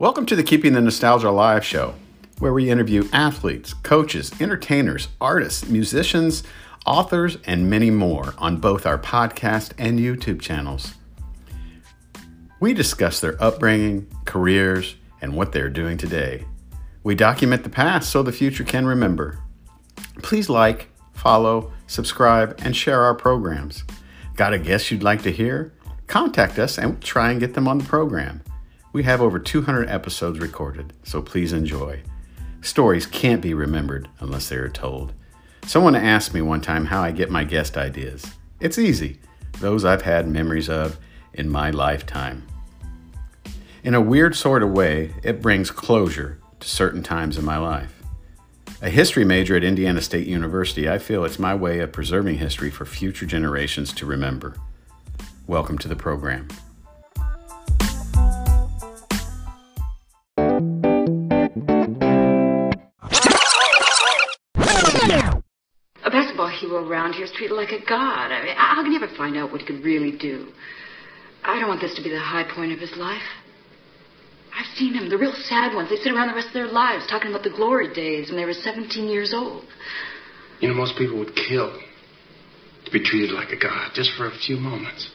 Welcome to the Keeping the Nostalgia Alive show, where we interview athletes, coaches, entertainers, artists, musicians, authors, and many more on both our podcast and YouTube channels. We discuss their upbringing, careers, and what they're doing today. We document the past so the future can remember. Please like, follow, subscribe, and share our programs. Got a guest you'd like to hear? Contact us and we'll try and get them on the program. We have over 200 episodes recorded, so please enjoy. Stories can't be remembered unless they are told. Someone asked me one time how I get my guest ideas. It's easy, those I've had memories of in my lifetime. In a weird sort of way, it brings closure to certain times in my life. A history major at Indiana State University, I feel it's my way of preserving history for future generations to remember. Welcome to the program. Basketball hero around here is treated like a god. I mean, how can you ever find out what he could really do? I don't want this to be the high point of his life. I've seen them, the real sad ones. They sit around the rest of their lives talking about the glory days when they were 17 years old. You know, most people would kill to be treated like a god just for a few moments.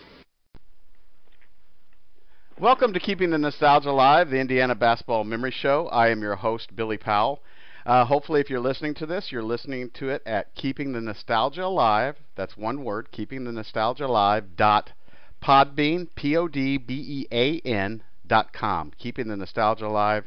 Welcome to Keeping the Nostalgia Alive, the Indiana Basketball Memory Show. I am your host, Billy Powell. Uh, hopefully, if you're listening to this, you're listening to it at Keeping the Nostalgia Alive. That's one word, Keeping the Nostalgia Alive. Dot Podbean, P O D B E A N dot com. Keeping the Nostalgia Alive.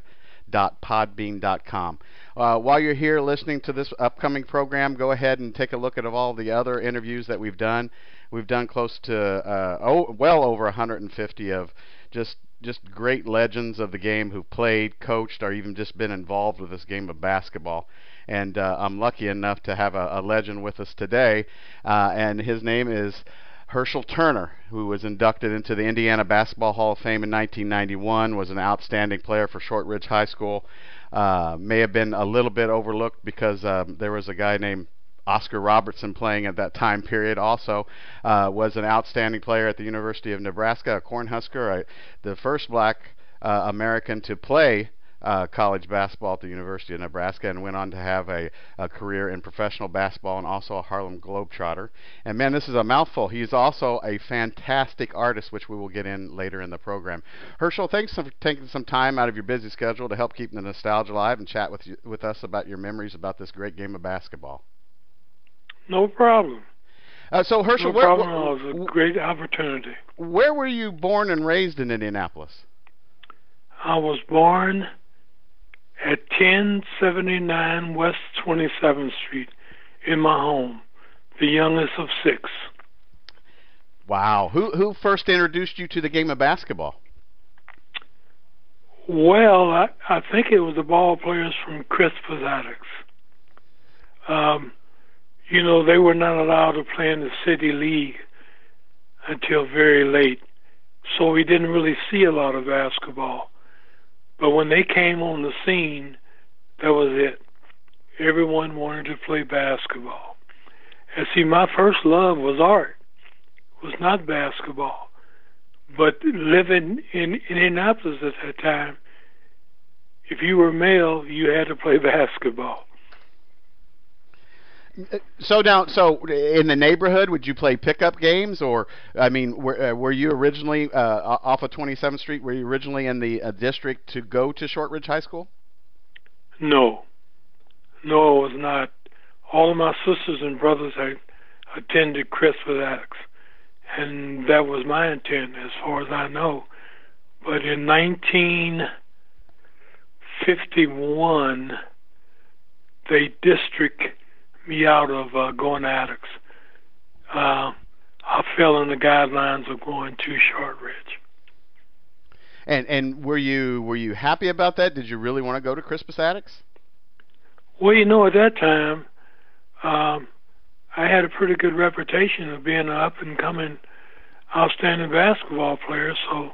Dot podbean dot com. Uh, while you're here listening to this upcoming program, go ahead and take a look at all the other interviews that we've done. We've done close to uh, oh, well over 150 of just just great legends of the game who've played, coached, or even just been involved with this game of basketball. And uh, I'm lucky enough to have a, a legend with us today, uh, and his name is Herschel Turner, who was inducted into the Indiana Basketball Hall of Fame in 1991, was an outstanding player for Shortridge High School. Uh, may have been a little bit overlooked because um, there was a guy named Oscar Robertson playing at that time period also uh, was an outstanding player at the University of Nebraska, a Cornhusker, the first black uh, American to play uh, college basketball at the University of Nebraska and went on to have a, a career in professional basketball and also a Harlem Globetrotter. And man, this is a mouthful. He's also a fantastic artist, which we will get in later in the program. Herschel, thanks for taking some time out of your busy schedule to help keep the nostalgia alive and chat with you, with us about your memories about this great game of basketball. No problem. Uh, so Herschel, no where, problem. Where, it was a great opportunity. Where were you born and raised in Indianapolis? I was born at 1079 West 27th Street in my home, the youngest of six. Wow. Who who first introduced you to the game of basketball? Well, I, I think it was the ball players from Crispus Attucks. Um, you know, they were not allowed to play in the city league until very late. So we didn't really see a lot of basketball. But when they came on the scene, that was it. Everyone wanted to play basketball. And see, my first love was art, it was not basketball. But living in Indianapolis at that time, if you were male, you had to play basketball. So down, so in the neighborhood, would you play pickup games, or I mean, were, uh, were you originally uh, off of 27th Street? Were you originally in the uh, district to go to Shortridge High School? No, no, it was not. All of my sisters and brothers had attended Crispus Attucks, and that was my intent, as far as I know. But in 1951, the district me out of uh, going to Attucks. Uh, I fell in the guidelines of going to Shortridge. And and were you were you happy about that? Did you really want to go to Crispus Attucks? Well, you know, at that time, um, I had a pretty good reputation of being an up and coming, outstanding basketball player. So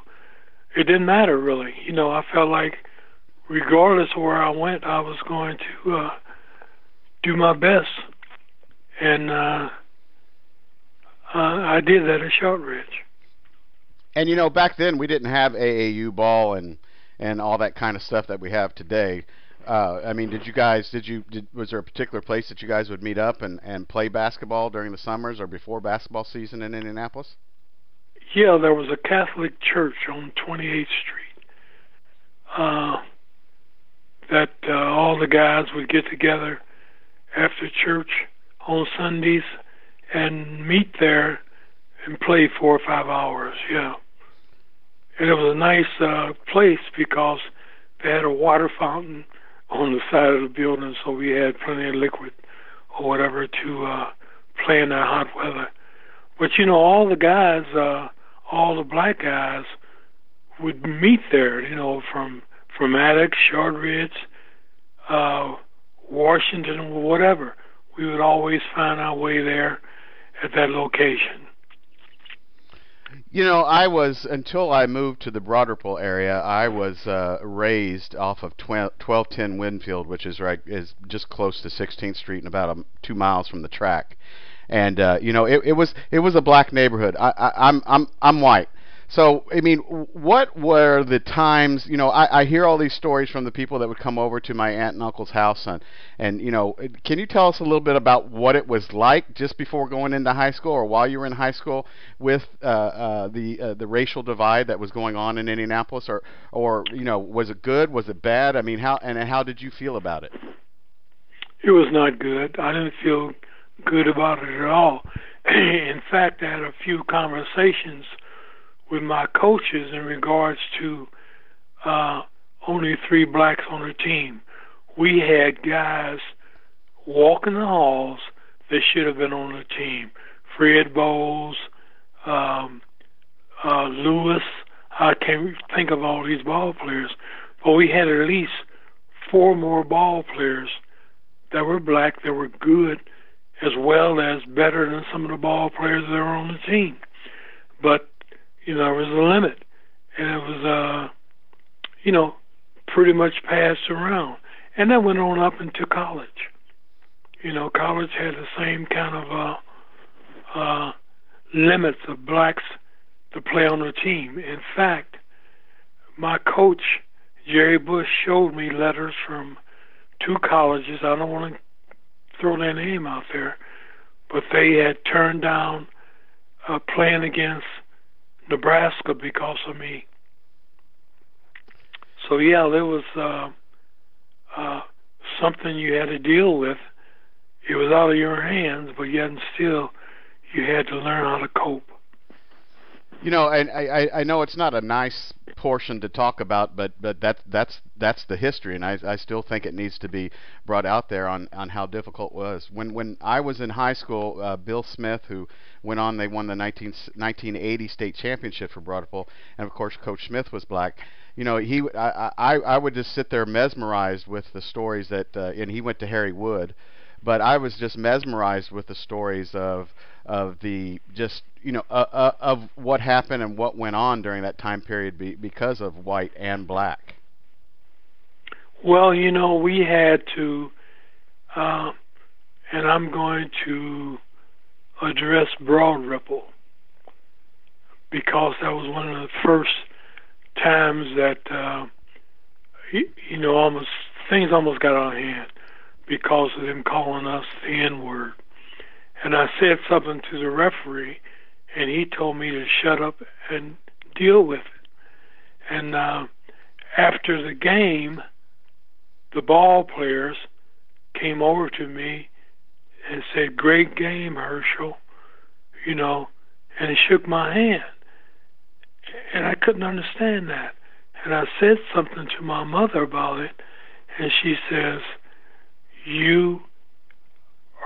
it didn't matter really. You know, I felt like regardless of where I went, I was going to uh, do my best, and uh, uh, I did that at Shortridge. And you know, back then we didn't have AAU ball and and all that kind of stuff that we have today. Uh, I mean, did you guys did you did, was there a particular place that you guys would meet up and and play basketball during the summers or before basketball season in Indianapolis? Yeah, there was a Catholic church on 28th Street. Uh, that uh, all the guys would get together after church on Sundays and meet there and play four or five hours. Yeah, and it was a nice uh, place because they had a water fountain on the side of the building, so we had plenty of liquid or whatever to uh, play in that hot weather. But you know, all the guys, uh, all the black guys, would meet there. You know, from from Attucks, Shortridge, uh, Washington, whatever. We would always find our way there at that location. You know, I was until I moved to the Ripple area. I was uh, raised off of 12, 1210 Winfield, which is right is just close to 16th Street and about um, two miles from the track. And uh, you know, it, it was it was a black neighborhood. I, I, I'm I'm I'm white, so, I mean, what were the times? You know, I, I hear all these stories from the people that would come over to my aunt and uncle's house, and and you know, can you tell us a little bit about what it was like just before going into high school, or while you were in high school, with uh, uh, the uh, the racial divide that was going on in Indianapolis, or or you know, was it good? Was it bad? I mean, how and how did you feel about it? It was not good. I didn't feel good about it at all. in fact, I had a few conversations with my coaches in regards to uh, only three blacks on the team. We had guys walking the halls that should have been on the team. Fred Bowles, um, uh, Lewis. I can't think of all these ball players, but we had at least four more ball players that were black that were good, as well as better than some of the ball players that were on the team. But you know, there was a limit, and it was, uh, you know, pretty much passed around, and that went on up into college. You know, college had the same kind of uh, uh, limits of blacks to play on the team. In fact, my coach Jerry Bush showed me letters from two colleges. I don't want to throw their name out there, but they had turned down uh, playing against Nebraska because of me. So yeah, there was uh, uh, something you had to deal with. It was out of your hands, but yet and still, you had to learn how to cope. You know, and I, I know it's not a nice portion to talk about, but but that's that's that's the history, and I I still think it needs to be brought out there on on how difficult it was. When when I was in high school, uh, Bill Smith, who went on, they won the 19, 1980 state championship for Broad Ripple, and of course Coach Smith was black. You know, he I I, I would just sit there mesmerized with the stories that, uh, and he went to Harry Wood but I was just mesmerized with the stories of of the just you know uh, uh, of what happened and what went on during that time period be, because of white and black. Well, you know, we had to, uh, and I'm going to address Broad Ripple because that was one of the first times that uh, you, you know almost things almost got out of hand because of them calling us the N word. And I said something to the referee, and he told me to shut up and deal with it. And uh, after the game, the ball players came over to me and said, Great game, Herschel, you know, and he shook my hand. And I couldn't understand that. And I said something to my mother about it, and she says, you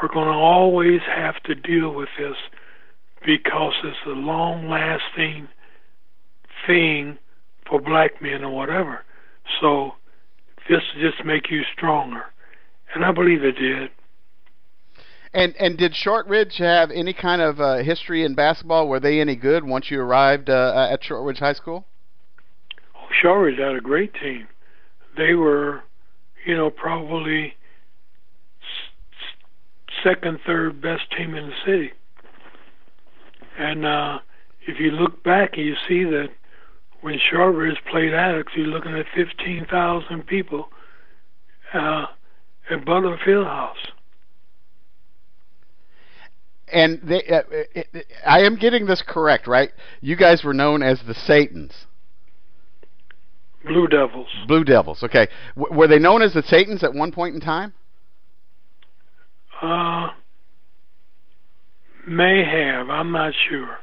are going to always have to deal with this because it's a long lasting thing for black men or whatever. So this just make you stronger. And I believe it did. And and did Shortridge have any kind of uh, history in basketball? Were they any good once you arrived uh, at Shortridge High School? Oh, Shortridge had a great team. They were, you know, probably second, third best team in the city. And uh, if you look back, you see that when Shortridge played Attucks, you're looking at 15,000 people uh, at Butler Fieldhouse. And they, uh, it, it, I am getting this correct, right? You guys were known as the Satans. Blue Devils. Blue Devils. Okay. W- were they known as the Satans at one point in time? Uh, may have. I'm not sure.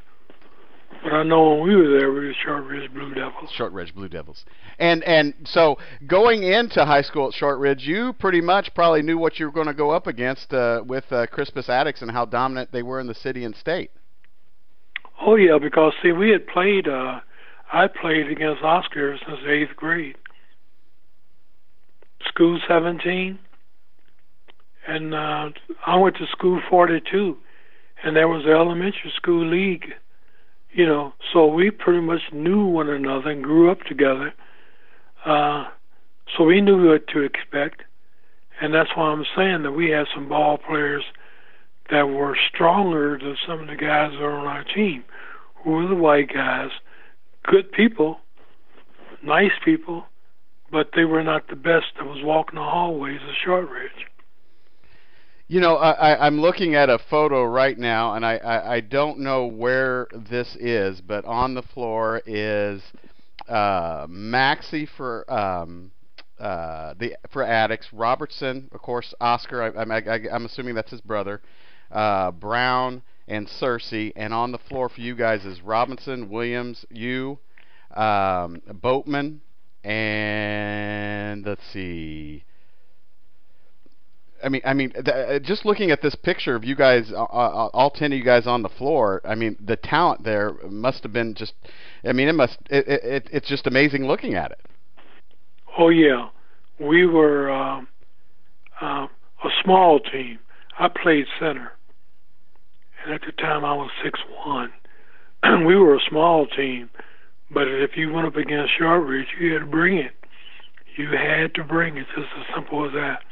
But I know when we were there, we were Shortridge Blue Devils. Shortridge Blue Devils. And and so going into high school at Shortridge, you pretty much probably knew what you were going to go up against uh, with uh, Crispus Attucks and how dominant they were in the city and state. Oh yeah, because see, we had played. Uh, I played against Oscar since eighth grade. School 17, and uh, I went to school 42, and there was the elementary school league you know, so we pretty much knew one another and grew up together. Uh, so we knew what to expect, and that's why I'm saying that we had some ball players that were stronger than some of the guys that are on our team, who were the white guys, good people, nice people, but they were not the best that was walking the hallways of Shortridge. You know, I, I'm looking at a photo right now, and I, I, I don't know where this is, but on the floor is uh, Maxie for um, uh, the for Attucks, Robertson, of course, Oscar. I, I'm assuming that's his brother. Uh, Brown and Cersei, and on the floor for you guys is Robinson, Williams, you, um, Boatman, and let's see. I mean, I mean, uh, just looking at this picture of you guys, uh, uh, all ten of you guys on the floor. I mean, the talent there must have been just. I mean, it must. It, it it's just amazing looking at it. Oh yeah, we were uh, uh, a small team. I played center, and at the time I was six one. we were a small team, but if you went up against Shortridge, you had to bring it. You had to bring it. Just as simple as that.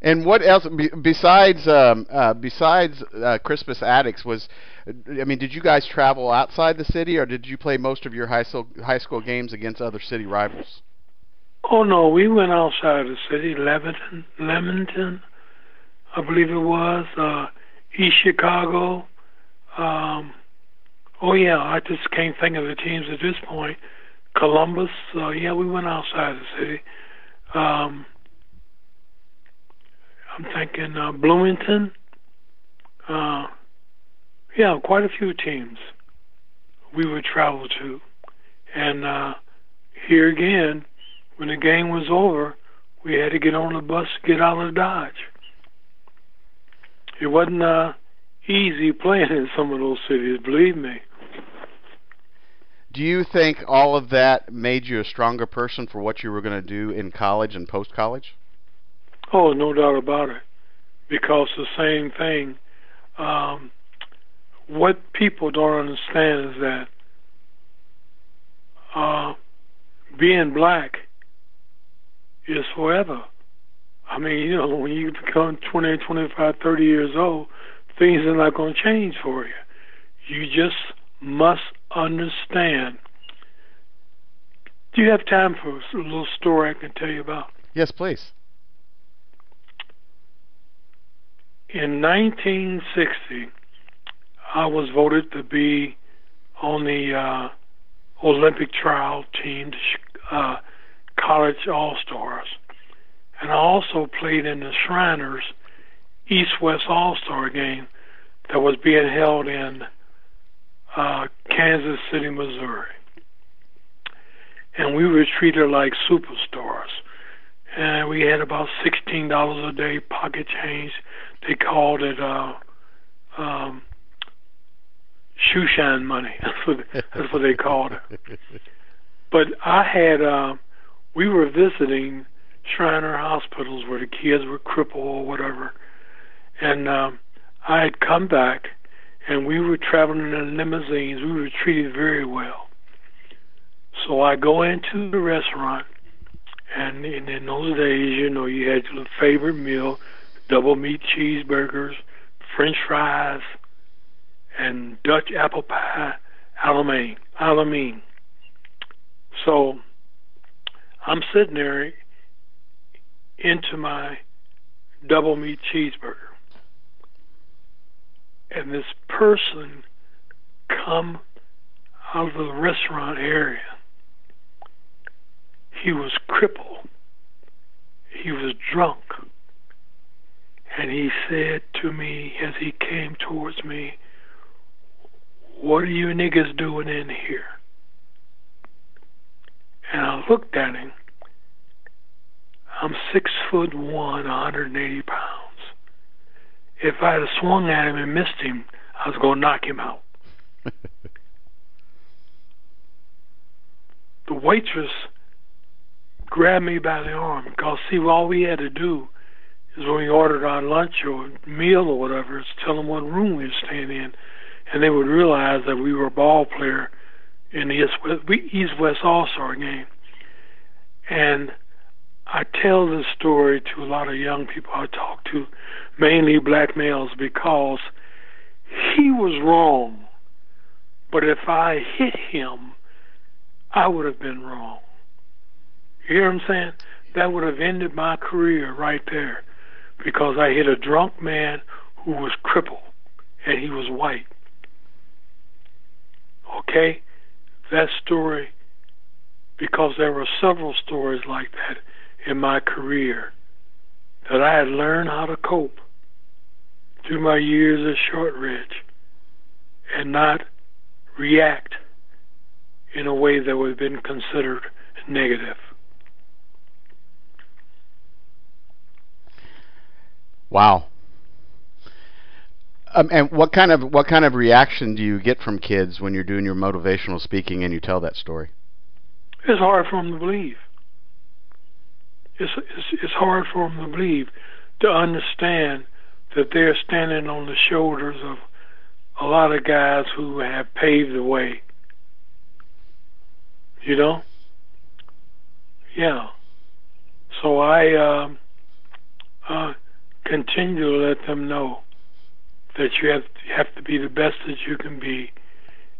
And what else besides um, uh, besides uh, Crispus Attucks was? I mean, did you guys travel outside the city, or did you play most of your high school high school games against other city rivals? Oh no, we went outside the city, Lebanon, Leamington, I believe it was, uh, East Chicago. Um, oh yeah, I just can't think of the teams at this point. Columbus, uh, yeah, we went outside the city. Um, I'm thinking uh, Bloomington. Uh, yeah, quite a few teams we would travel to. And uh, here again, when the game was over, we had to get on the bus to get out of Dodge. It wasn't uh, easy playing in some of those cities, believe me. Do you think all of that made you a stronger person for what you were going to do in college and post college? Oh, no doubt about it. Because the same thing, um, what people don't understand is that uh, being black is forever. I mean, you know, when you become 20, 25, 30 years old, things are not going to change for you. You just must understand. Do you have time for a little story I can tell you about? Yes, please. In 1960, I was voted to be on the uh, Olympic trial team, uh, college All Stars, and I also played in the Shriners East West All Star game that was being held in uh, Kansas City, Missouri. And we were treated like superstars. And we had about $16 a day pocket change they called it uh, um, shoe shine money. That's what that's what they called it. But I had uh, we were visiting Shriner hospitals where the kids were crippled or whatever, and um, I had come back, and we were traveling in limousines. We were treated very well. So I go into the restaurant, and in, in those days, you know, you had your favorite meal double meat cheeseburgers, French fries, and Dutch apple pie, à la mode. Alamein. So I'm sitting there into my double meat cheeseburger. And this person come out of the restaurant area. He was crippled. He was drunk. And he said to me as he came towards me, What are you niggas doing in here? And I looked at him. I'm six foot one, 180 pounds. If I had swung at him and missed him, I was going to knock him out. the waitress grabbed me by the arm because, see, all we had to do is when we ordered our lunch or meal or whatever, is tell them what room we were staying in, and they would realize that we were a ball player in the East West, East West All Star game. And I tell this story to a lot of young people I talk to, mainly black males, because he was wrong. But if I hit him, I would have been wrong. You hear what I'm saying? That would have ended my career right there because I hit a drunk man who was crippled and he was white. Okay? That story, because there were several stories like that in my career that I had learned how to cope through my years at Shortridge and not react in a way that would have been considered negative. Wow. Um, and what kind of what kind of reaction do you get from kids when you're doing your motivational speaking and you tell that story? It's hard for them to believe. It's it's, it's hard for them to believe to understand that they're standing on the shoulders of a lot of guys who have paved the way. You know? Yeah. So I uh, uh, continue to let them know that you have you have to be the best that you can be,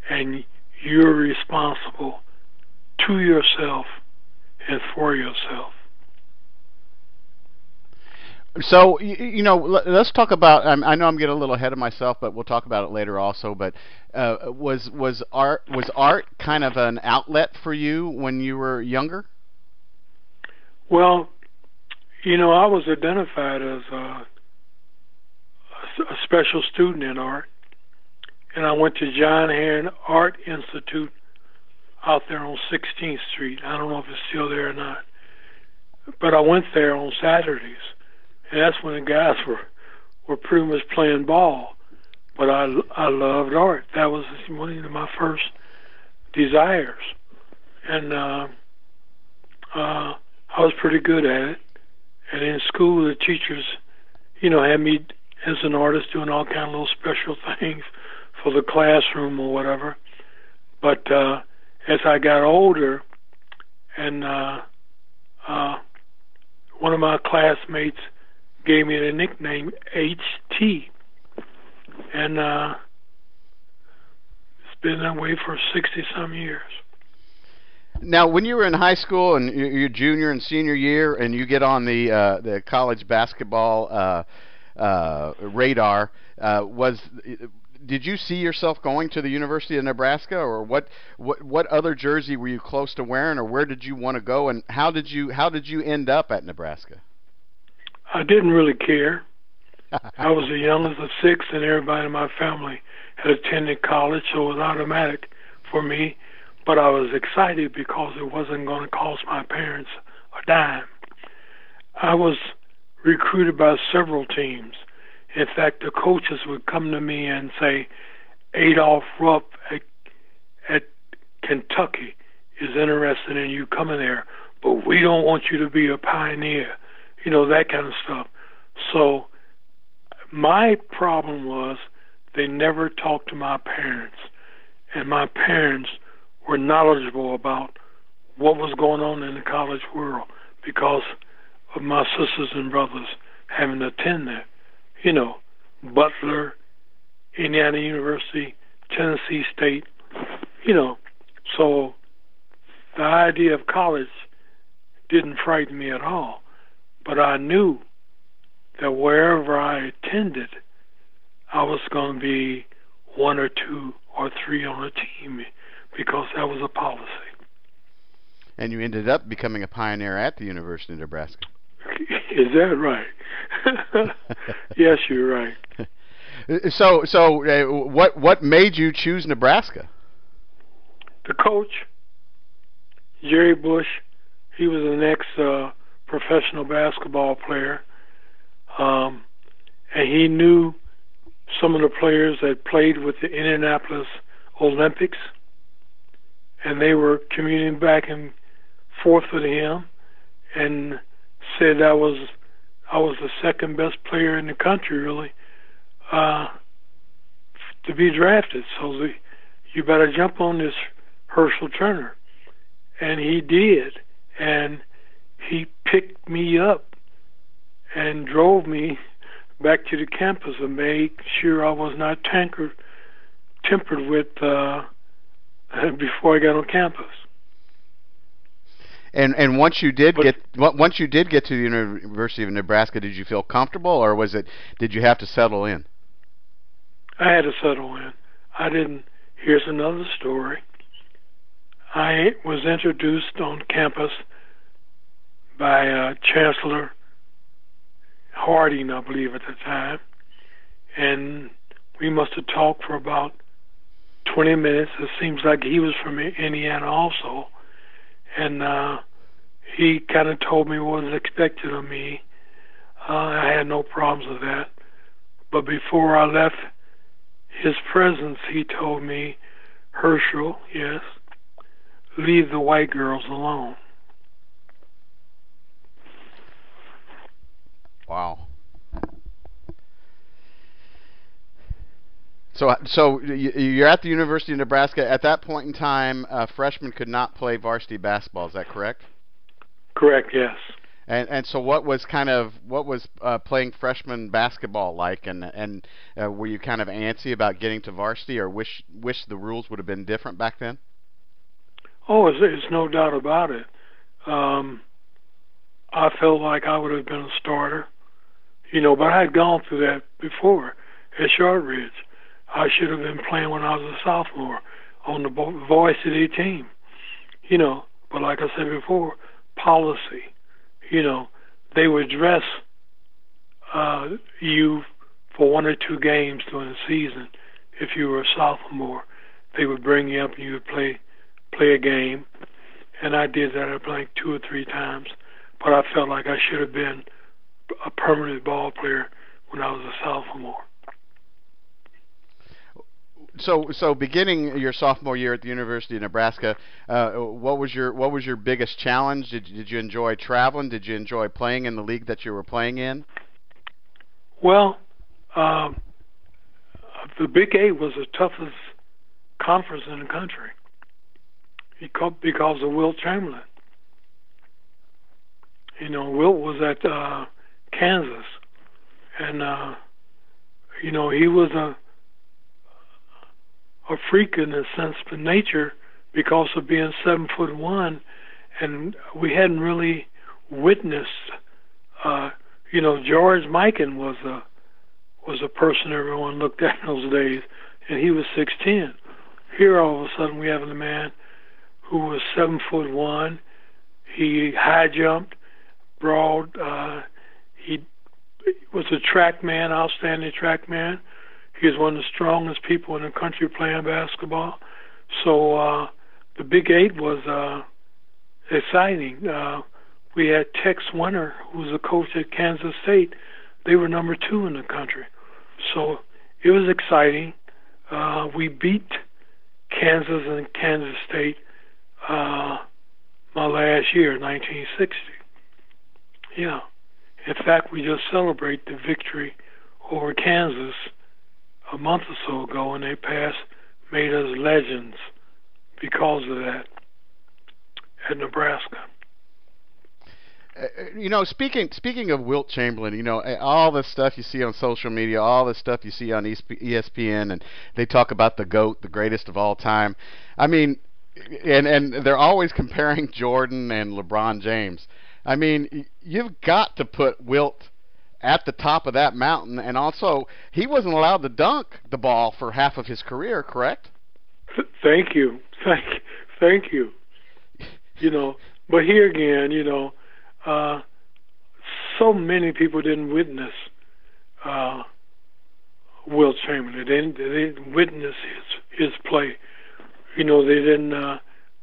and you're responsible to yourself and for yourself. So you, you know, let's talk about. I know I'm getting a little ahead of myself, but we'll talk about it later also. But uh, was was art was art kind of an outlet for you when you were younger? Well, you know, I was identified as a, a special student in art, and I went to John Herron Art Institute out there on 16th Street. I don't know if it's still there or not, but I went there on Saturdays, and that's when the guys were were pretty much playing ball. But I I loved art. That was one of my first desires, and uh, uh, I was pretty good at it. And in school, the teachers, you know, had me as an artist doing all kind of little special things for the classroom or whatever. But uh, as I got older, and uh, uh, one of my classmates gave me the nickname HT, and uh, it's been that way for sixty some years. Now, when you were in high school and your junior and senior year, and you get on the uh, the college basketball uh, uh, radar, uh, was did you see yourself going to the University of Nebraska, or what what what other jersey were you close to wearing, or where did you want to go, and how did you how did you end up at Nebraska? I didn't really care. I was the youngest of six, and everybody in my family had attended college, so it was automatic for me but I was excited because it wasn't going to cost my parents a dime. I was recruited by several teams. In fact, the coaches would come to me and say, Adolph Rupp at, at Kentucky is interested in you coming there, but we don't want you to be a pioneer, you know, that kind of stuff. So my problem was they never talked to my parents, and my parents – were knowledgeable about what was going on in the college world because of my sisters and brothers having attended there. You know, Butler, Indiana University, Tennessee State, you know. So the idea of college didn't frighten me at all. But I knew that wherever I attended, I was going to be one or two or three on a team because that was a policy. And you ended up becoming a pioneer at the University of Nebraska. Is that right? yes, you're right. So, so uh, what what made you choose Nebraska? The coach, Jerry Bush, he was an ex uh, professional basketball player, um, and he knew some of the players that played with the Indianapolis Olympians, and they were commuting back and forth with him, and said I was I was the second best player in the country, really, uh, to be drafted. So the, you better jump on this Herschel Turner, and he did, and he picked me up and drove me back to the campus and made sure I was not tankered, tempered with uh, before I got on campus. And and once you did but, get once you did get to the University of Nebraska, did you feel comfortable, or was it did you have to settle in? I had to settle in. I didn't. Here's another story. I was introduced on campus by uh, Chancellor Hardin, I believe, at the time, and we must have talked for about 20 minutes. It seems like he was from Indiana also, and uh, he kind of told me what was expected of me. Uh, I had no problems with that. But before I left his presence, he told me, Herschel, yes, leave the white girls alone. Wow. So, so you're at the University of Nebraska. At that point in time, uh, freshmen could not play varsity basketball. Is that correct? Correct. Yes. And and so, what was kind of what was uh, playing freshman basketball like? And and uh, were you kind of antsy about getting to varsity, or wish wish the rules would have been different back then? Oh, it's, it's no doubt about it. Um, I felt like I would have been a starter, you know, but I had gone through that before at Shortridge. I should have been playing when I was a sophomore on the varsity team, you know. But like I said before, policy, you know, they would dress uh, you for one or two games during the season. If you were a sophomore, they would bring you up and you would play play a game. And I did that I think two or three times, but I felt like I should have been a permanent ball player when I was a sophomore so so beginning your sophomore year at the University of Nebraska, uh, what was your what was your biggest challenge? Did did you enjoy traveling? Did you enjoy playing in the league that you were playing in? Well, um, the Big Eight was the toughest conference in the country because of Wilt Chamberlain. You know, Wilt was at uh, Kansas, and uh, you know he was a a freak in a sense of nature because of being seven foot one, and we hadn't really witnessed. Uh, you know, George Mikan was a was a person everyone looked at in those days, and he was six ten. Here, all of a sudden, we have a man who was seven foot one. He high jumped, broad. Uh, he was a track man, outstanding track man. He was one of the strongest people in the country playing basketball. So uh, the Big Eight was uh, exciting. Uh, we had Tex Winter, who was a coach at Kansas State. They were number two in the country. So it was exciting. Uh, we beat Kansas and Kansas State uh, my last year, 1960. Yeah. In fact, we just celebrate the victory over Kansas a month or so ago, and they passed made us legends because of that at Nebraska. Uh, uh you know, speaking speaking of Wilt Chamberlain, you know, all the stuff you see on social media, all the stuff you see on ESPN, and they talk about the goat, the greatest of all time. I mean, and and they're always comparing Jordan and LeBron James. I mean, you've got to put Wilt at the top of that mountain, and also he wasn't allowed to dunk the ball for half of his career, correct? Thank you, thank, thank you. You know, but here again, you know, uh, so many people didn't witness uh, Wilt Chamberlain. They didn't, they didn't witness his his play. You know, they didn't. Uh,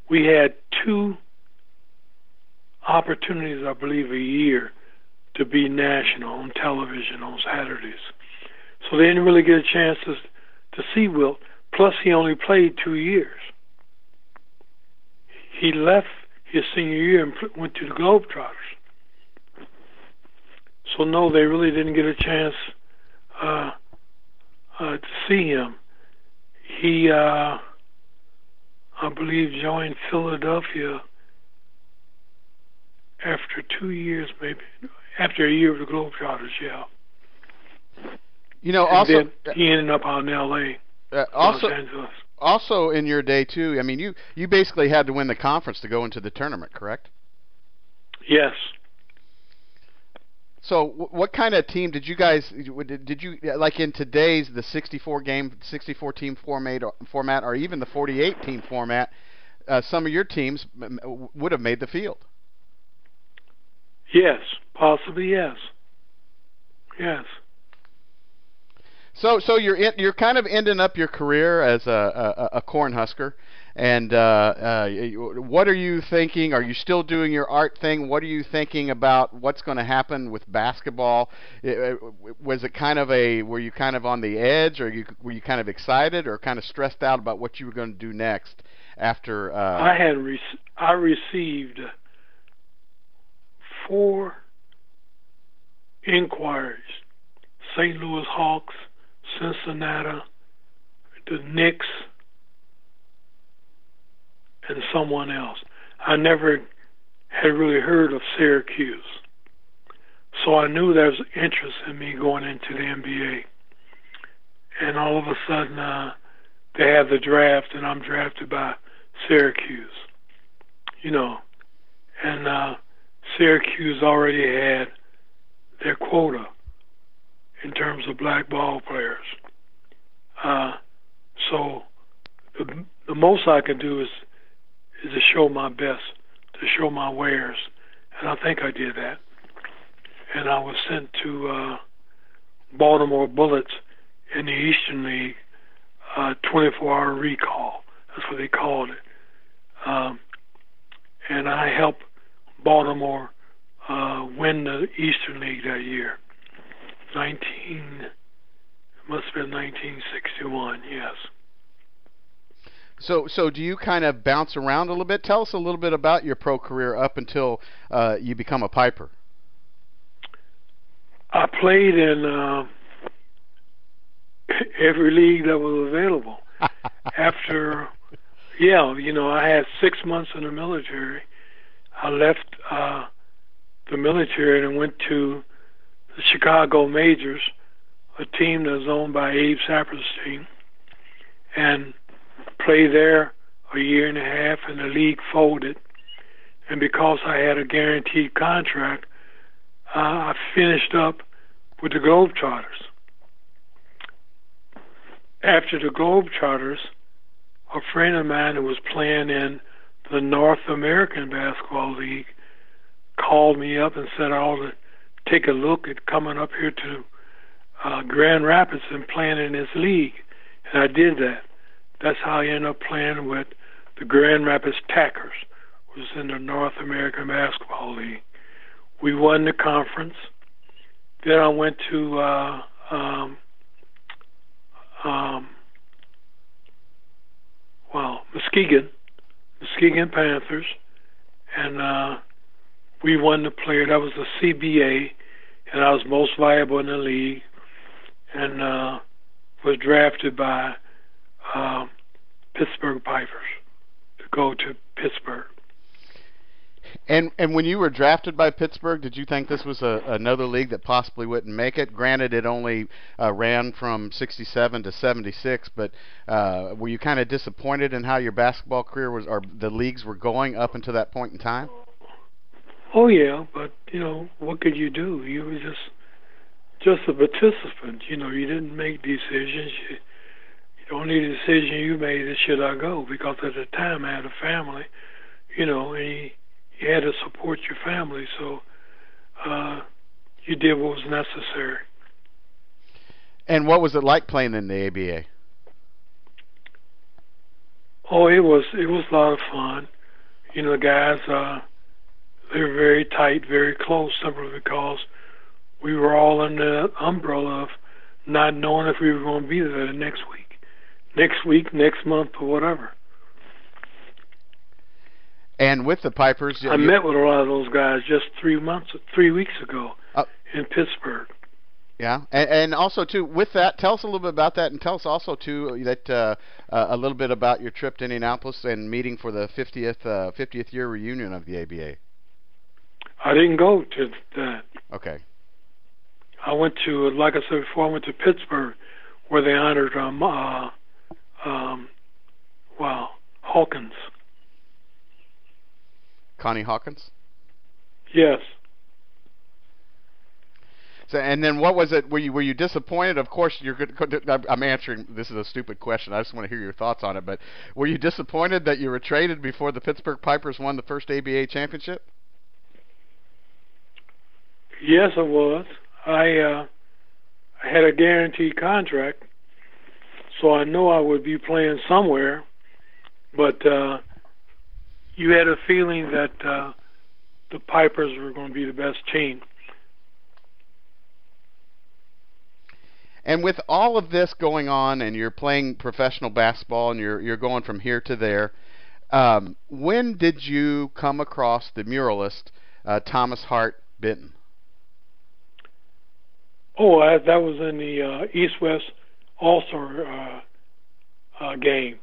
we had two opportunities, I believe, a year to be national on television on Saturdays. So they didn't really get a chance to to see Wilt. Plus, he only played two years. He left his senior year and went to the Globetrotters. So no, they really didn't get a chance uh, uh, to see him. He, uh, I believe, joined Philadelphia after two years, maybe after a year of the Globetrotters. Yeah. You know, and also he ended up out in L.A. Uh, also, Los Angeles. also in your day too. I mean, you you basically had to win the conference to go into the tournament, correct? Yes. So, what kind of team did you guys did you like in today's the 64 game, 64 team format, format, or even the 48 team format? Uh, some of your teams would have made the field. Yes, possibly yes. Yes. So, so you're in, you're kind of ending up your career as a a, a Cornhusker, and uh, uh, what are you thinking? Are you still doing your art thing? What are you thinking about what's going to happen with basketball? It, was it kind of a were you kind of on the edge, or you were you kind of excited, or kind of stressed out about what you were going to do next after? Uh, I had re- I received four inquiries: St. Louis Hawks, Cincinnati, the Knicks, and someone else. I never had really heard of Syracuse. So I knew there was interest in me going into the NBA. And all of a sudden, uh, they have the draft, and I'm drafted by Syracuse. You know, and uh, Syracuse already had their quota in terms of black ball players. Uh, so the the most I can do is is to show my best, to show my wares, and I think I did that. And I was sent to uh, Baltimore Bullets in the Eastern League, uh, 24-hour recall. That's what they called it. Um, and I helped Baltimore uh, win the Eastern League that year. 19, it must have been 1961, yes. So, so do you kind of bounce around a little bit? Tell us a little bit about your pro career up until uh, you become a Piper. I played in uh, every league that was available. After, yeah, you know, I had six months in the military. I left uh, the military and went to the Chicago Majors, a team that was owned by Abe Saperstein, and played there a year and a half, and the league folded. And because I had a guaranteed contract, uh, I finished up with the Globetrotters. After the Globetrotters, a friend of mine who was playing in the North American Basketball League called me up and said I ought to take a look at coming up here to uh, Grand Rapids and playing in this league. And I did that. That's how I ended up playing with the Grand Rapids Tackers, was in the North American Basketball League. We won the conference. Then I went to uh, um, um, well Muskegon, Muskegon Panthers, and uh, we won the player. That was the CBA, and I was most valuable in the league, and uh, was drafted by uh, Pittsburgh Pipers to go to Pittsburgh. And and when you were drafted by Pittsburgh, did you think this was a, another league that possibly wouldn't make it? Granted, it only uh, ran from '67 to '76, but uh, were you kind of disappointed in how your basketball career was, or the leagues were going up until that point in time? Oh yeah, but you know what could you do? You were just just a participant. You know, you didn't make decisions. You, the only decision you made is should I go? Because at the time I had a family, you know, and you, you had to support your family, so uh, you did what was necessary. And what was it like playing in the ABA? Oh, it was it was a lot of fun. You know, the guys uh, they were very tight, very close, simply because we were all under the umbrella of not knowing if we were going to be there the next week next week, next month, or whatever. And with the Pipers, I met with a lot of those guys just three months, three weeks ago uh, in Pittsburgh. Yeah, and, and also too with that, tell us a little bit about that, and tell us also too that uh, uh, a little bit about your trip to Indianapolis and meeting for the 50th uh, 50th year reunion of the ABA. I didn't go to that. Okay. I went to, like I said before, I went to Pittsburgh, where they honored um, uh, um, wow, Hawkins. Connie Hawkins. Yes. So, and then what was it? Were you were you disappointed? Of course, you're good. I'm answering. This is a stupid question. I just want to hear your thoughts on it. But were you disappointed that you were traded before the Pittsburgh Pipers won the first ABA championship? Yes, I was. I uh, I had a guaranteed contract, so I know I would be playing somewhere. But uh, you had a feeling that uh, the Pipers were going to be the best team. And with all of this going on, and you're playing professional basketball, and you're you're going from here to there, um, when did you come across the muralist uh, Thomas Hart Benton? Oh, I, that was in the uh, East West All Star uh, uh, game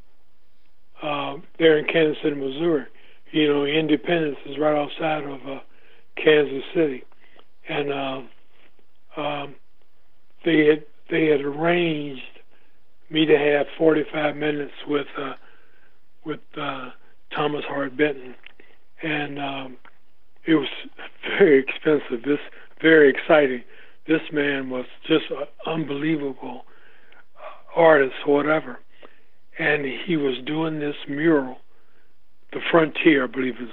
uh, there in Kansas City, Missouri. You know, Independence is right outside of uh, Kansas City, and um, um, they had they had arranged me to have 45 minutes with uh, with uh, Thomas Hart Benton, and um, it was very expensive. This very exciting. This man was just an unbelievable artist, whatever, and he was doing this mural, the Frontier, I believe it was,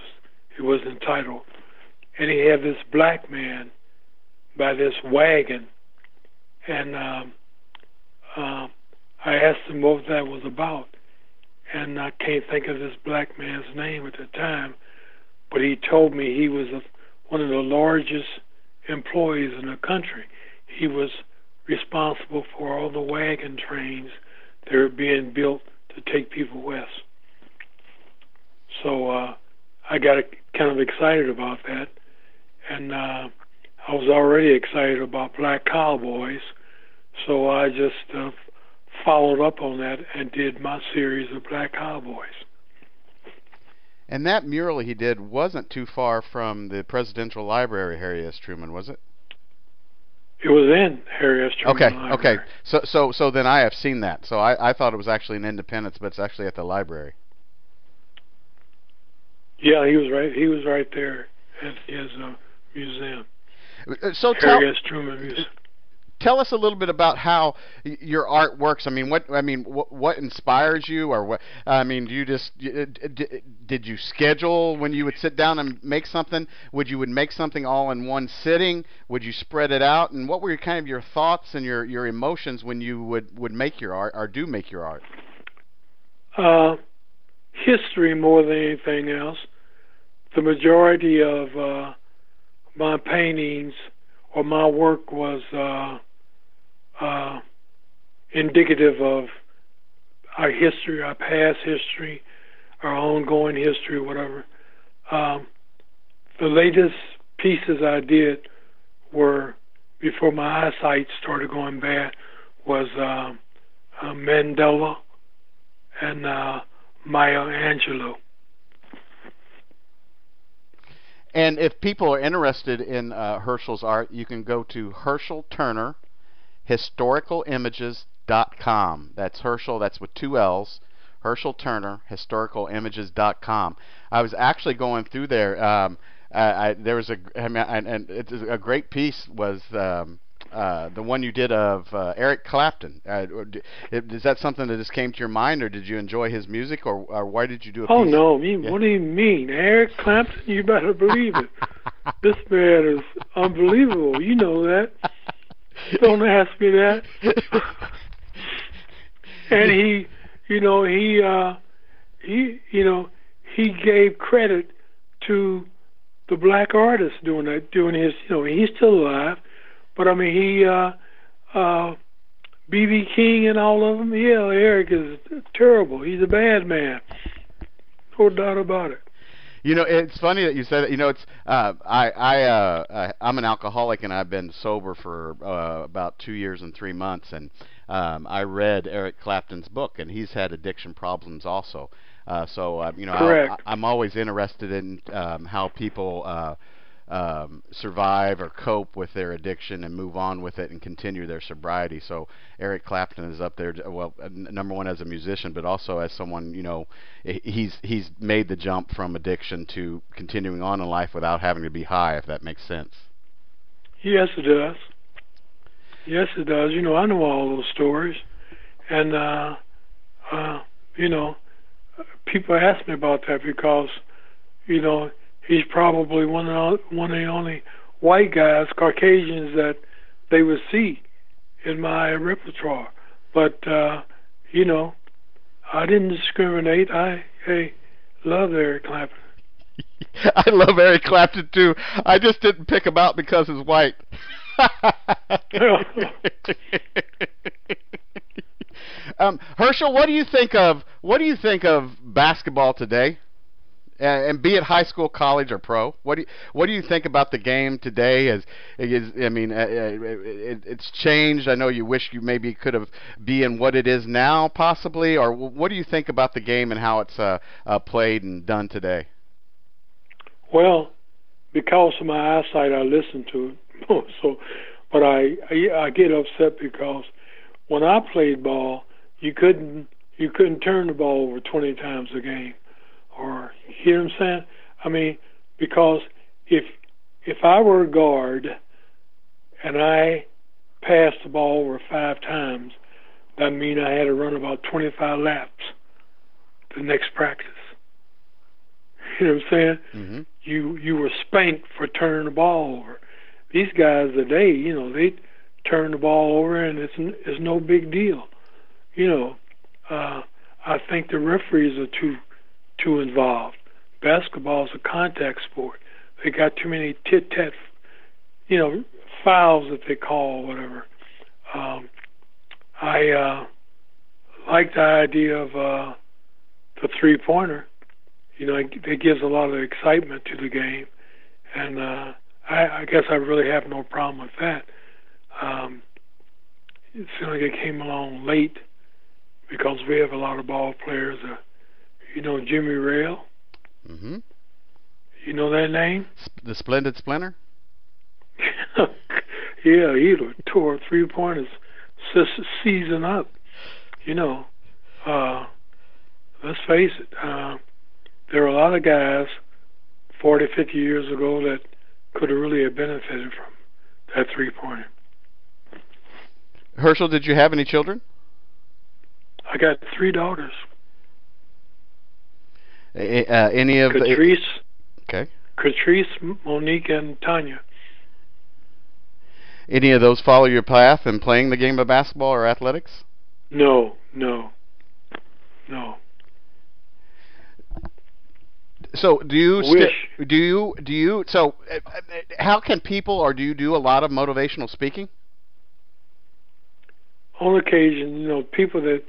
it was entitled, and he had this black man by this wagon and um, uh, I asked him what that was about, and I can't think of this black man's name at the time, but he told me he was a, one of the largest employees in the country. He was responsible for all the wagon trains that were being built to take people west. So uh, I got kind of excited about that, and uh, I was already excited about Black Cowboys, so I just uh, followed up on that and did my series of Black Cowboys. And that mural he did wasn't too far from the Presidential Library, Harry S. Truman, was it? It was in Harry S. Truman Okay, Library. okay. So, so, so then I have seen that. So I, I thought it was actually in Independence, but it's actually at the library. Yeah, he was right. He was right there at his uh, museum. Uh, So tell Museum. tell us a little bit about how your art works. I mean, what I mean, what, what inspires you, or what? I mean, do you just uh, did you schedule when you would sit down and make something? Would you would make something all in one sitting? Would you spread it out? And what were your, kind of your thoughts and your your emotions when you would would make your art or do make your art? Uh, history more than anything else. The majority of uh, my paintings or my work was uh, uh, indicative of our history, our past history, our ongoing history, whatever. Um, the latest pieces I did were before my eyesight started going bad was uh, uh, Mandela and uh, Maya Angelou. And if people are interested in uh, Herschell's art, you can go to Herschell Turner historicalimages.com. That's Herschell, that's with two L's. Herschell Turner, historicalimages.com. I was actually going through there. Um, I, I, there was a, I mean, and, a great piece was um, uh, the one you did of uh, Eric Clapton. Uh, is that something that just came to your mind, or did you enjoy his music, or, or why did you do it? Oh no, me, yeah. what do you mean, Eric Clapton? You better believe it. this man is unbelievable. You know that. Don't ask me that. and he, you know, he, uh, he, you know, he gave credit to the black artist doing that, doing his, you know, he's still alive, but I mean, he, uh, uh, BB King and all of them. Yeah, Eric is terrible. He's a bad man. No doubt about it. You know, it's funny that you said that. You know, it's uh, I I uh, I'm an alcoholic and I've been sober for uh, about two years and three months. And um, I read Eric Clapton's book, and he's had addiction problems also. Uh, so uh, you know, I, I'm always interested in um, how people. Uh, um, survive or cope with their addiction and move on with it and continue their sobriety. So Eric Clapton is up there, well, number one as a musician, but also as someone you know, he's he's made the jump from addiction to continuing on in life without having to be high, if that makes sense. Yes, it does. Yes, it does. You know, I know all those stories, and uh, uh, you know, people ask me about that because, you know, he's probably one of the, one of the only white guys, Caucasians that they would see in my repertoire. But uh, you know, I didn't discriminate. I hey, love Eric Clapton. I love Eric Clapton too. I just didn't pick him out because he's white. um, Herschell, what do you think of what do you think of basketball today? And be it high school, college, or pro. What do you, what do you think about the game today? As is, I mean, uh, uh, it, it's changed. I know you wish you maybe could have be in what it is now, possibly. Or what do you think about the game and how it's uh, uh, played and done today? Well, because of my eyesight, I listen to it. so, but I, I I get upset because when I played ball, you couldn't you couldn't turn the ball over 20 times a game or you hear what I'm saying? I mean, because if if I were a guard and I passed the ball over five times, that mean I had to run about 25 laps the next practice. You know what I'm saying? Mm-hmm. You you were spanked for turning the ball over. These guys today, you know, they turn the ball over and it's it's no big deal. You know, uh, I think the referees are too too involved. Basketball is a contact sport. They got too many tit tat, you know, fouls that they call, whatever. Um, I uh, like the idea of uh, the three pointer. You know, it, it gives a lot of excitement to the game, and uh, I, I guess I really have no problem with that. Um, it seemed like it came along late because we have a lot of ball players. Uh, you know Jimmy Rayl? Mm-hmm. You know that name? the Splendid Splinter? yeah, he tore three pointers season up. You know, uh, let's face it, uh, there are a lot of guys 40, 50 years ago that could have really have benefited from that three pointer. Herschell, did you have any children? I got three daughters. Uh, any of Catrice. The, okay. Catrice, Monique, and Tanya. Any of those follow your path in playing the game of basketball or athletics? No, no, no. So do you Wish. St- do you do you so uh, how can people or do you do a lot of motivational speaking? On occasion, you know, people that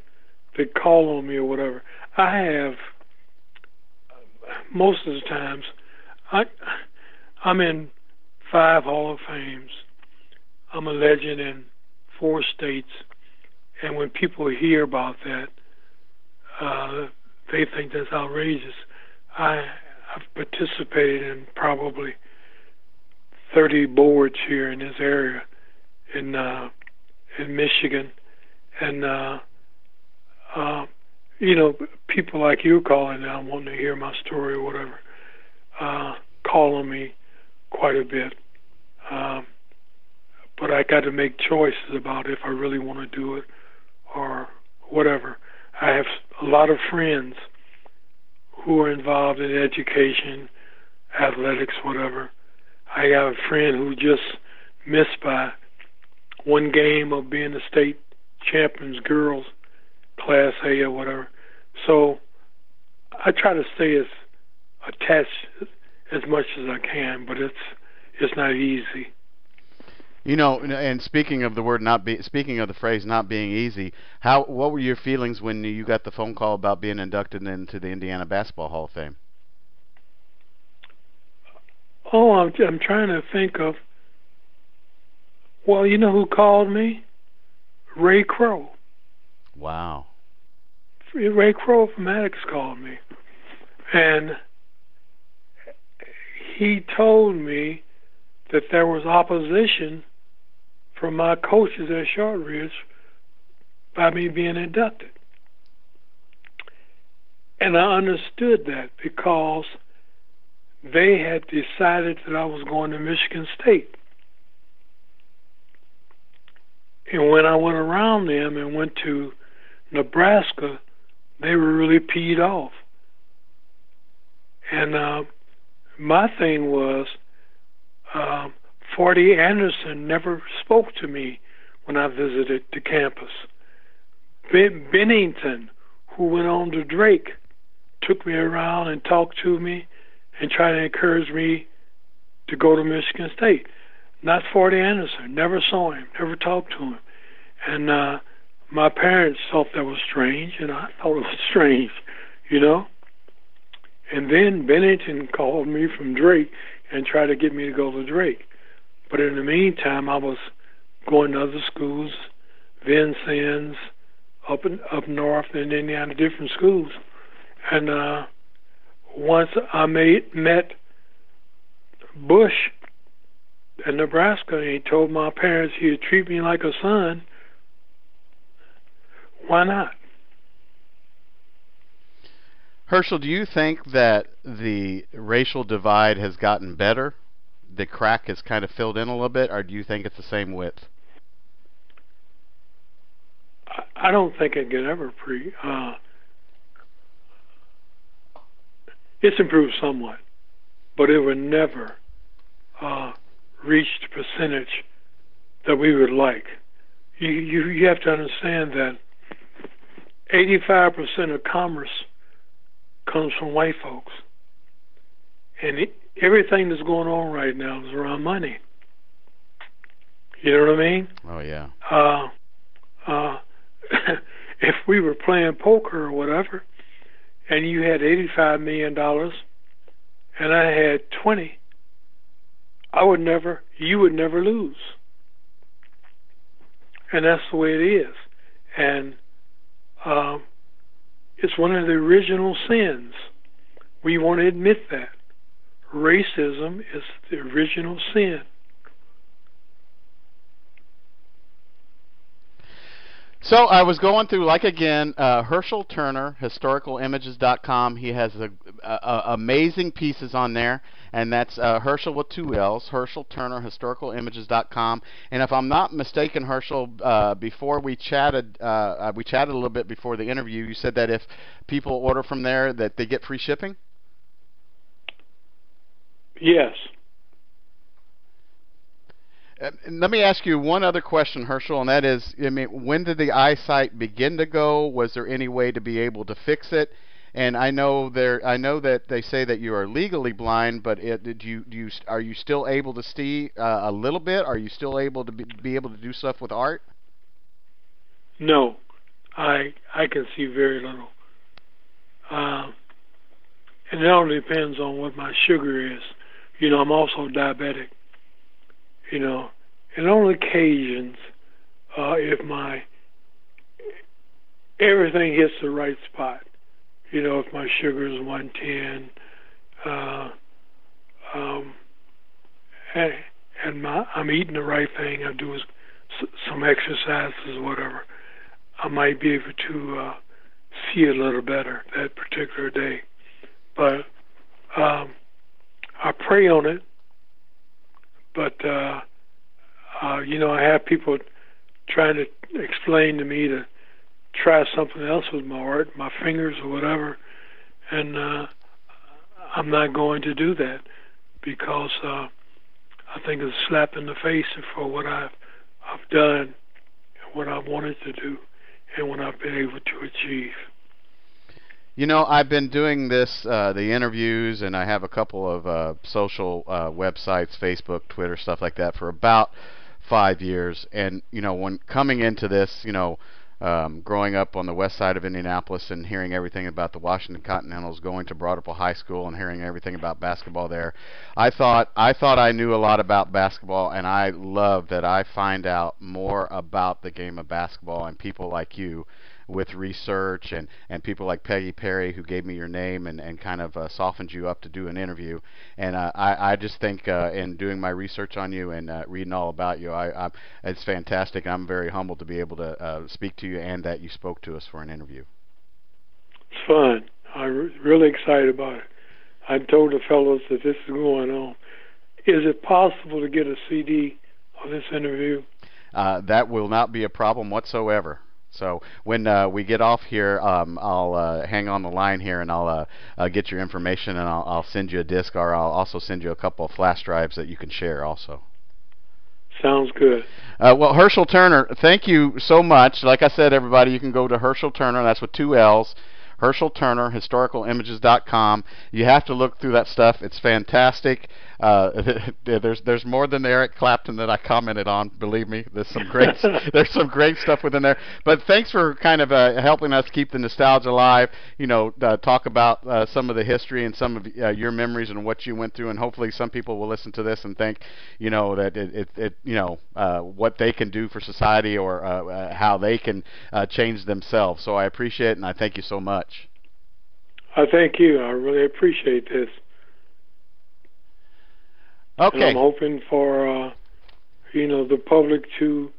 that call on me or whatever. I have most of the times, I I'm in five Hall of Fames. I'm a legend in four states, and when people hear about that, uh, they think that's outrageous. I I've participated in probably 30 boards here in this area in uh, in Michigan, and uh, uh, you know people like you calling now wanting to hear my story or whatever, uh, calling me quite a bit. Um, but I got to make choices about if I really want to do it or whatever. I have a lot of friends who are involved in education, athletics, whatever. I have a friend who just missed by one game of being the state champions girls class A or whatever. So I try to stay as attached as much as I can, but it's it's not easy. You know, and speaking of the word not be, speaking of the phrase not being easy, how what were your feelings when you got the phone call about being inducted into the Indiana Basketball Hall of Fame? Oh, I'm I'm trying to think of. Well, you know who called me? Ray Crowe. Wow. Ray Crowe from Attucks called me, and he told me that there was opposition from my coaches at Shortridge by me being inducted. And I understood that because they had decided that I was going to Michigan State. And when I went around them and went to Nebraska, they were really peed off. And uh, my thing was, um, Forddy Anderson never spoke to me when I visited the campus. Ben- Benington, who went on to Drake, took me around and talked to me and tried to encourage me to go to Michigan State. Not Forddy Anderson. Never saw him. Never talked to him. And uh, my parents thought that was strange, and I thought it was strange, you know. And then Benington called me from Drake and tried to get me to go to Drake. But in the meantime, I was going to other schools, Vincennes, up in, up north in Indiana, different schools. And uh, once I made, met Bush in Nebraska, and he told my parents he'd treat me like a son. Why not? Herschell, do you think that the racial divide has gotten better the crack is kind of filled in a little bit, or do you think it's the same width? I don't think it could ever pre. Uh, it's improved somewhat, but it would never uh, reach the percentage that we would like. You, you you have to understand that 85% of commerce comes from white folks, and everything that's going on right now is around money. You know what I mean? Oh yeah. Uh, uh, if we were playing poker or whatever, and you had eighty-five million dollars, and I had twenty, I would never, you would never lose. And that's the way it is. And um, it's one of the original sins. We want to admit that racism is the original sin. So I was going through, like again, uh, Herschell Turner, historicalimages.com. He has a, a, a, amazing pieces on there, and that's uh, Herschell with two L's, Herschell Turner, historicalimages.com. And if I'm not mistaken, Herschell, uh, before we chatted, uh, we chatted a little bit before the interview. You said that if people order from there, that they get free shipping. Yes. Let me ask you one other question, Herschell, and that is, I mean, when did the eyesight begin to go? Was there any way to be able to fix it? And I know there, I know that they say that you are legally blind, but it, did you, do you, are you still able to see uh, a little bit? Are you still able to be, be able to do stuff with art? No, I I can see very little. Uh, and it all depends on what my sugar is. You know, I'm also diabetic. You know, and on occasions, uh, if my everything hits the right spot, you know, if my sugar is 110, uh, um, and, my, I'm eating the right thing. I'm doing s- some exercises, whatever. I might be able to uh, see a little better that particular day. But um, I pray on it. But uh, uh, you know, I have people trying to explain to me to try something else with my art, my fingers or whatever, and uh, I'm not going to do that because uh, I think it's a slap in the face for what I've I've done, and what I wanted to do, and what I've been able to achieve. You know, I've been doing this, uh, the interviews, and I have a couple of uh, social uh, websites, Facebook, Twitter, stuff like that, for about five years. And you know, when coming into this, you know, um, growing up on the west side of Indianapolis and hearing everything about the Washington Continentals, going to Ripple High School and hearing everything about basketball there, I thought I thought I knew a lot about basketball, and I love that I find out more about the game of basketball and people like you with research and, and people like Peggy Perry who gave me your name and, and kind of uh, softened you up to do an interview. And uh, I, I just think uh, in doing my research on you and uh, reading all about you, I, I, it's fantastic. I'm very humbled to be able to uh, speak to you and that you spoke to us for an interview. It's fun. I'm really excited about it. I told the fellows that this is going on. Is it possible to get a CD of this interview? Uh, that will not be a problem whatsoever. So when uh, we get off here, um, I'll uh, hang on the line here and I'll uh, uh, get your information and I'll, I'll send you a disc or I'll also send you a couple of flash drives that you can share also. Sounds good. Uh, well, Herschell Turner, thank you so much. Like I said, everybody, you can go to Herschell Turner. That's with two L's. Herschell Turner, historicalimages.com. You have to look through that stuff. It's fantastic. Uh, there's there's more than Eric Clapton that I commented on. Believe me, there's some great there's some great stuff within there. But thanks for kind of uh, helping us keep the nostalgia alive. You know, uh, talk about uh, some of the history and some of uh, your memories and what you went through. And hopefully, some people will listen to this and think, you know, that it it, it you know uh, what they can do for society or uh, uh, how they can uh, change themselves. So I appreciate it and I thank you so much. I thank you. I really appreciate this. And Okay. I'm hoping for uh, you know the public to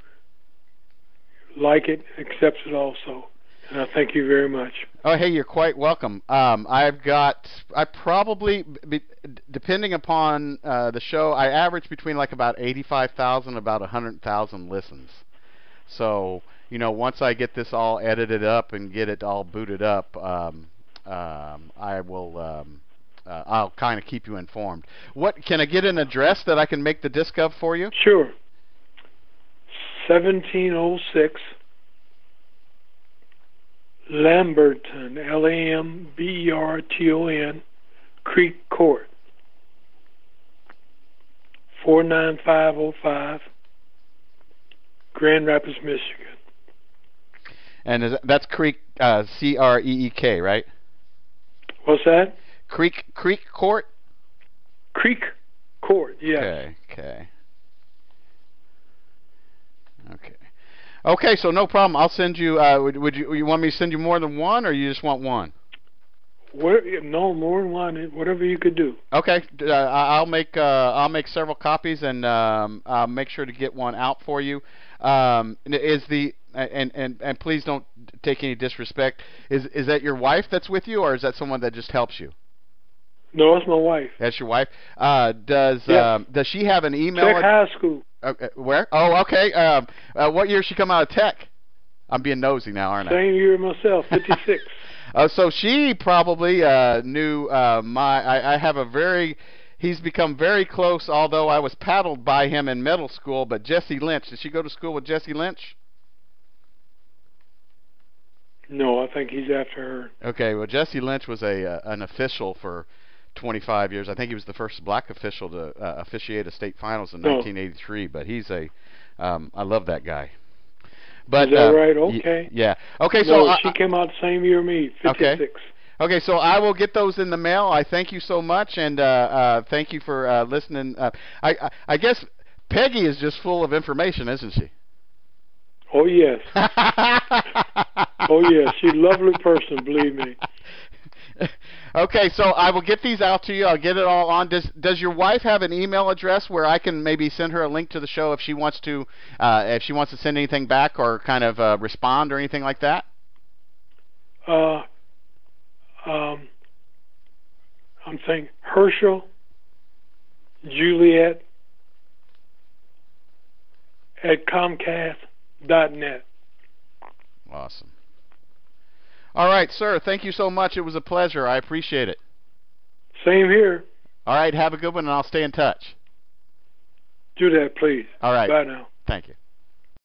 like it, accept it also. And I thank you very much. Oh, hey, you're quite welcome. Um, I've got, I probably, be, depending upon uh, the show, I average between like about 85,000 about 100,000 listens. So, you know, once I get this all edited up and get it all booted up, um, um, I will, um, uh, I'll kind of keep you informed. What can I get an address that I can make the disc of for you? Sure. 1706 Lamberton, L A M B E R T O N, Creek Court, 49505, Grand Rapids, Michigan. And is, that's Creek, uh, C R E E K, right? What's that? Creek Creek Court. Creek Court, Yeah. Okay. Okay. Okay. Okay. So no problem. I'll send you. Uh, would, would you? You want me to send you more than one, or you just want one? Where, no more than one, whatever you could do. Okay. Uh, I'll make. Uh, I'll make several copies, and um, I'll make sure to get one out for you. Um, is the and and and please don't take any disrespect. Is is that your wife that's with you, or is that someone that just helps you? No, it's my wife. That's your wife. Uh, does um, does she have an email? Tech High School. Okay, where? Oh, okay. Um, uh, what year she come out of tech? I'm being nosy now, aren't I? Same year myself, 56. Uh, so she probably uh, knew uh, my. I, I have a very. He's become very close, although I was paddled by him in middle school. But Jesse Lynch, did she go to school with Jesse Lynch? no, I think he's after her. Okay, well Jesse Lynch was a uh, an official for 25 years. I think he was the first black official to uh, officiate a state finals in Oh. 1983. But he's a. Um, I love that guy. But Is that uh, right? Okay. yeah. Okay. So no, I- she came out the same year me, 56. Okay. Okay, so I will get those in the mail. I thank you so much, and uh, uh, thank you for uh, listening. Uh, I, I I guess Peggy is just full of information, isn't she? Oh yes, oh yes, she's a lovely person, believe me. Okay, so I will get these out to you. I'll get it all on. Does Does your wife have an email address where I can maybe send her a link to the show if she wants to, uh, if she wants to send anything back or kind of uh, respond or anything like that? Uh, um, I'm saying Herschell, Juliet at Comcast.net. Awesome. All right, sir. Thank you so much. It was a pleasure. I appreciate it. Same here. All right. Have a good one, and I'll stay in touch. Do that, please. All right. Bye now. Thank you.